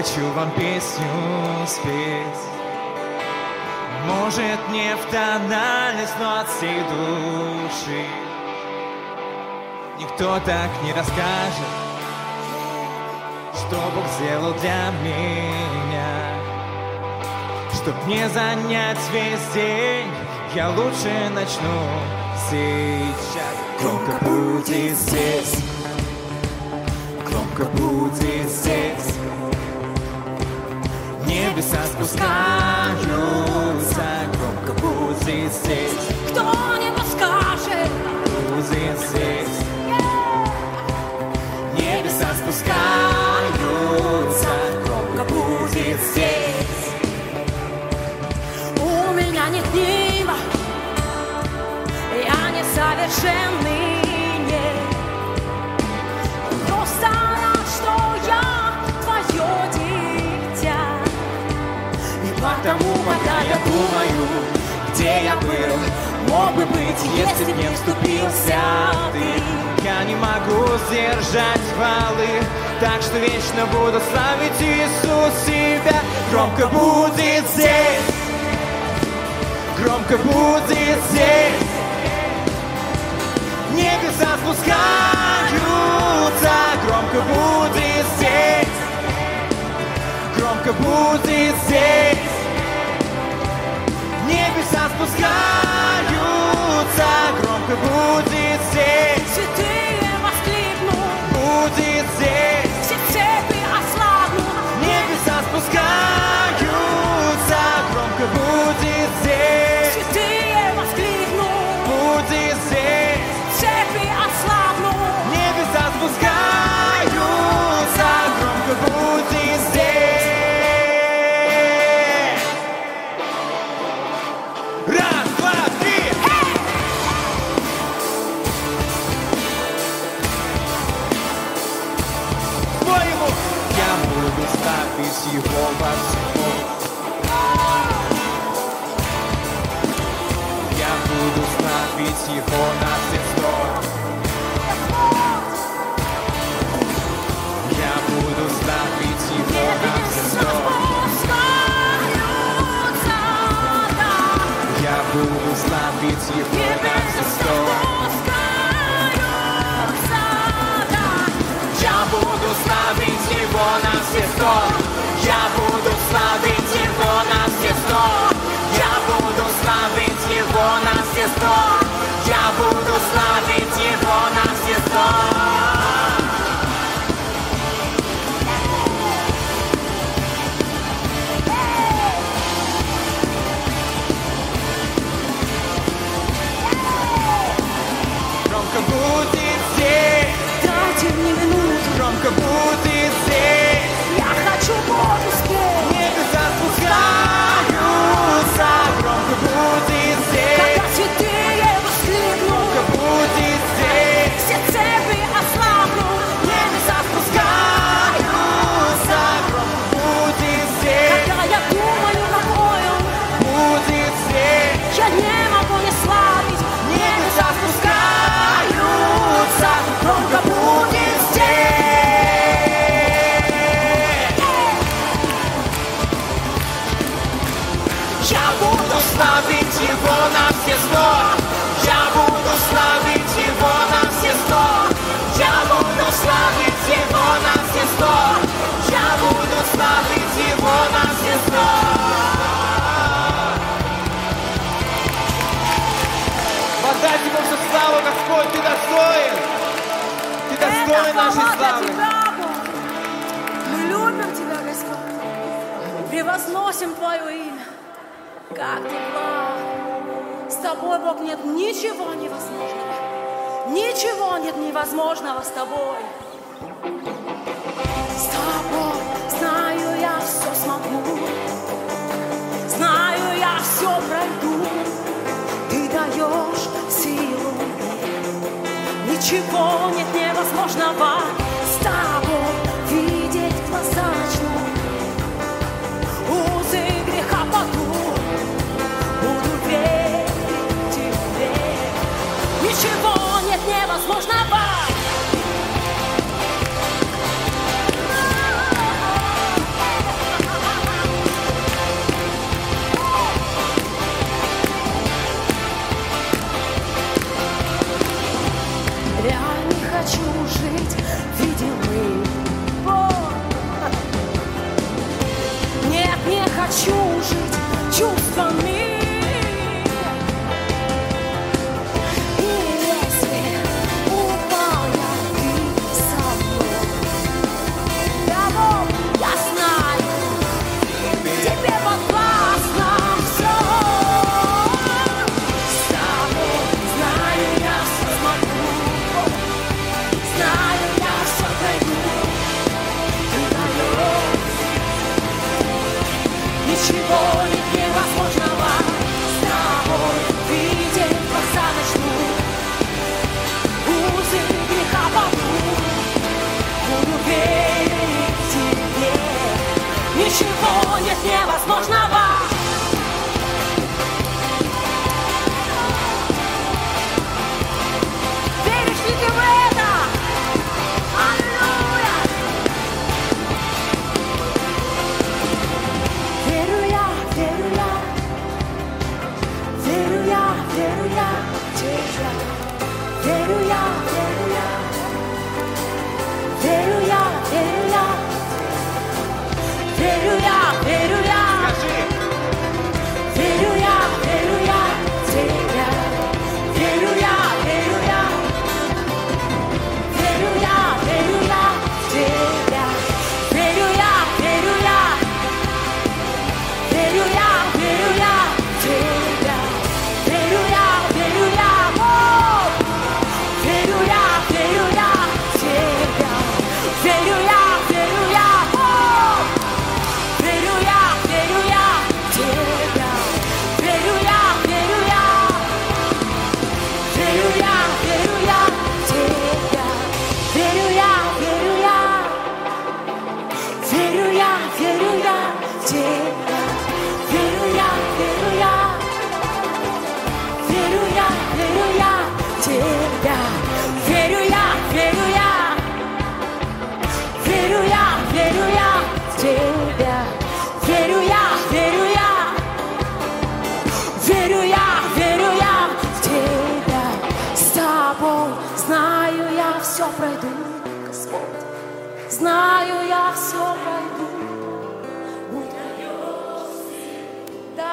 хочу вам песню спеть. Может, не в тональность, но от всей души. Никто так не расскажет, что Бог сделал для меня. Чтоб не занять весь день, я лучше начну сейчас. Громко будет здесь, громко будет здесь. Небеса спускаются, громко будет здесь, Кто не подскажет? будет здесь. Небеса спускаются, громко будет здесь. У меня нет мимо, я не пока я думаю, где я был, мог бы быть, если б не вступился ты. Я не могу сдержать хвалы, так что вечно буду славить Иисус себя. Громко будет здесь, громко будет здесь. Небеса спускаются, громко будет здесь, громко будет здесь. Спускаются, громко будет ставить его на все сто. Я буду ставить его на все сто. Громко будет здесь, Дайте мне минуту, громко будет здесь. Славить его на все сто. Я буду славить его на все сто. Я буду славить его на все сто. Я буду славить его на все сто. Воздать ему всю славу, Господь, ты достоин. Ты достоин нашей славы. Тебя, Бог. Мы любим Тебя, Господь. Превозносим Твое имя. Как Ты благ. С Тобой, Бог, нет ничего невозможного. Ничего нет невозможного с Тобой. С Тобой знаю я все смогу. Знаю я все пройду. Ты даешь силу Ничего нет невозможного ничего нет невозможного. Веришь ли ты в это? Аллилуйя! Верю я, верю я, верю я, верю я, верю я, верю я. 괴롭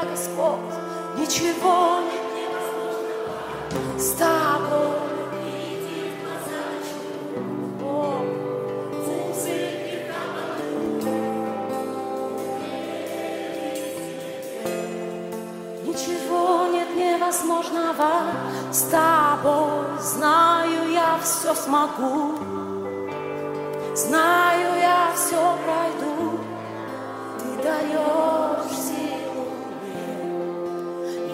Господь, ничего нет невозможного с тобой. Ничего нет невозможного с тобой, знаю я все смогу.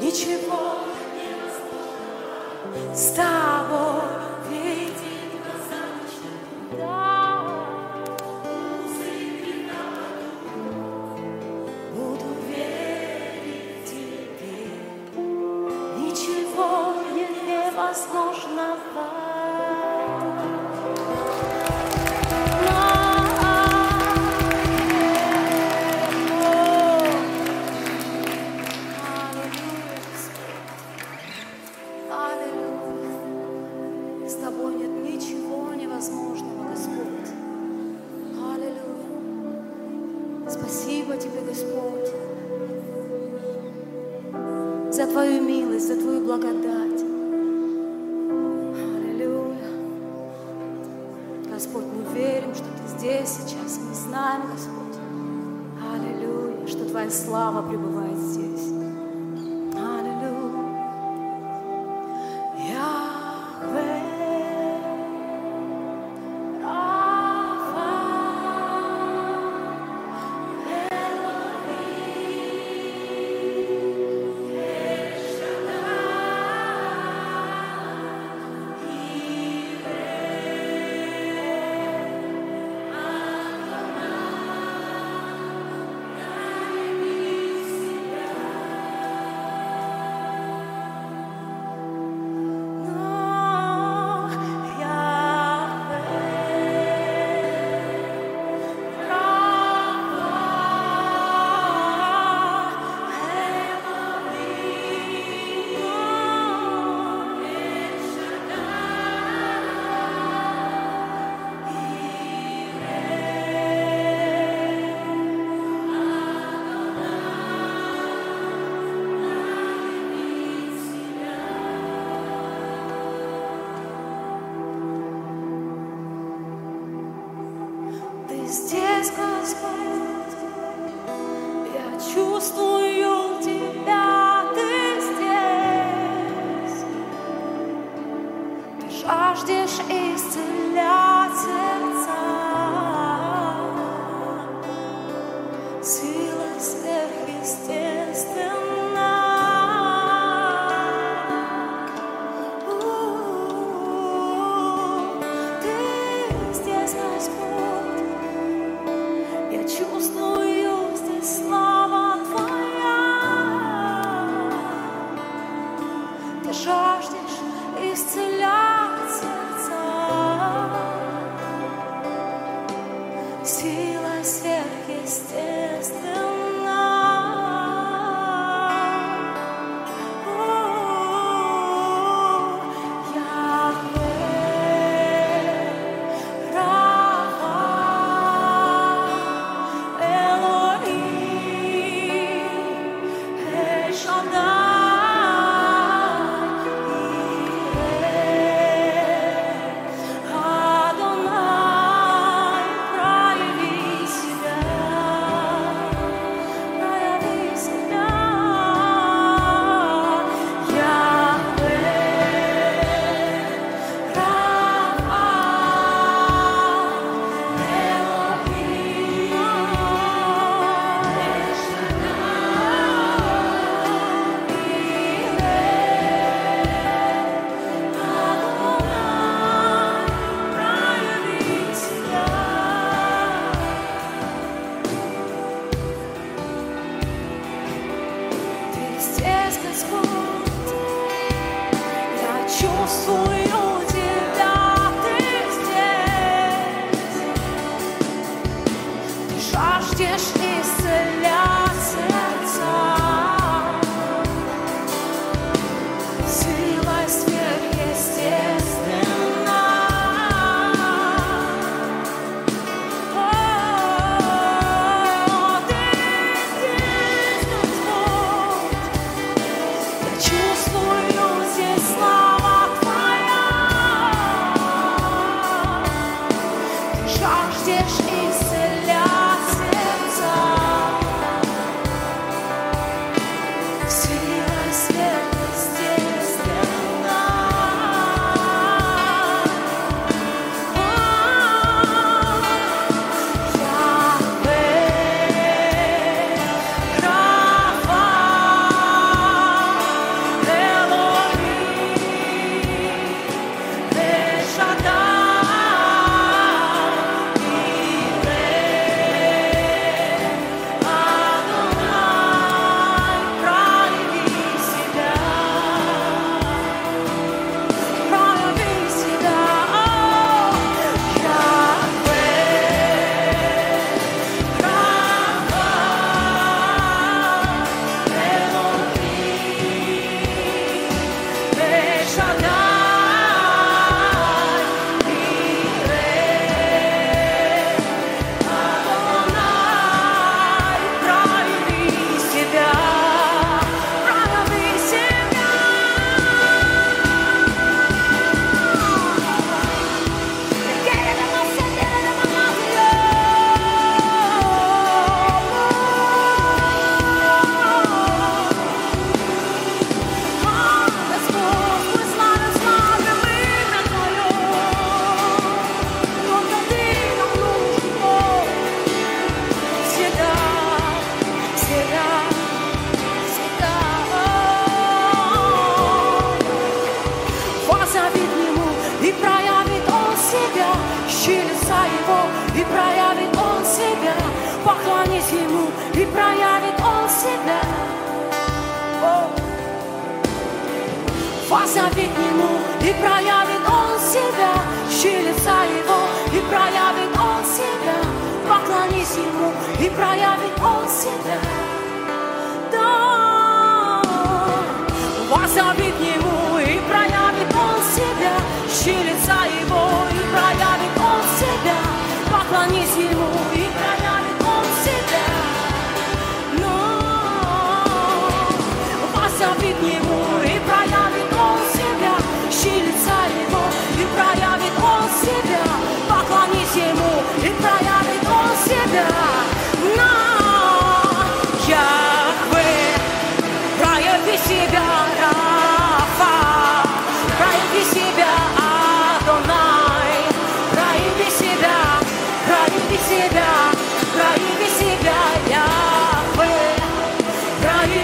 ничего. не осталось. Спасибо Тебе, Господь, за Твою милость, за Твою благодать. Аллилуйя. Господь, мы верим, что Ты здесь сейчас. Мы знаем, Господь, аллилуйя, что Твоя слава пребывает здесь. сила сверхъестественная. Yeah. ищи лица Его, и проявит Он себя. Поклонись Ему, и проявит Он себя. О! Позови к Нему, и проявит Он себя. Ищи лица Его, и проявит Он себя. Поклонись Ему, и проявит Он себя. Да! Позови к Нему, и проявит Он себя. Ищи Его,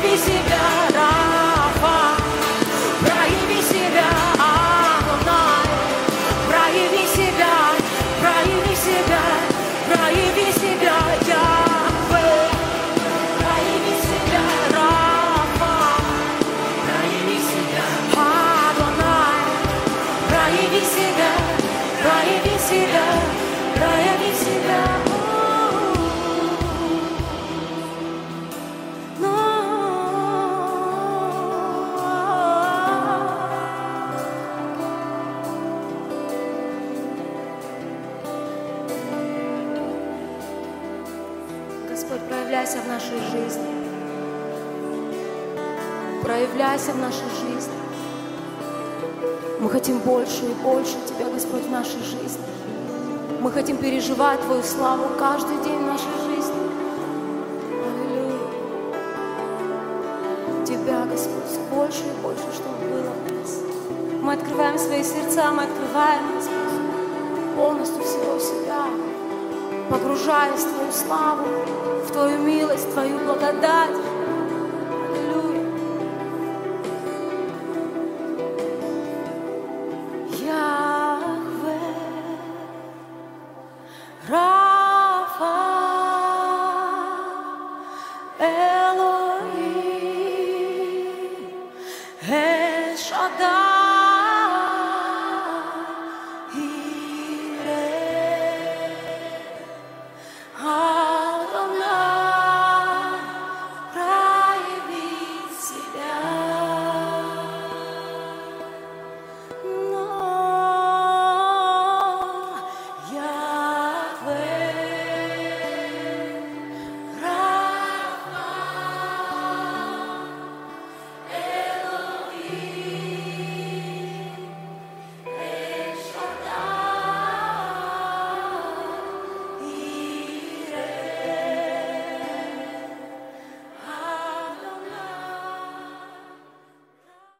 invisível. Проявляйся в нашей жизни. Проявляйся в нашей жизни. Мы хотим больше и больше Тебя, Господь, в нашей жизни. Мы хотим переживать Твою славу каждый день в нашей жизни. Аллилуйя. Тебя, Господь, больше и больше, чтобы было в нас. Мы открываем свои сердца, мы открываем, погружаясь в Твою славу, в Твою милость, в Твою благодать.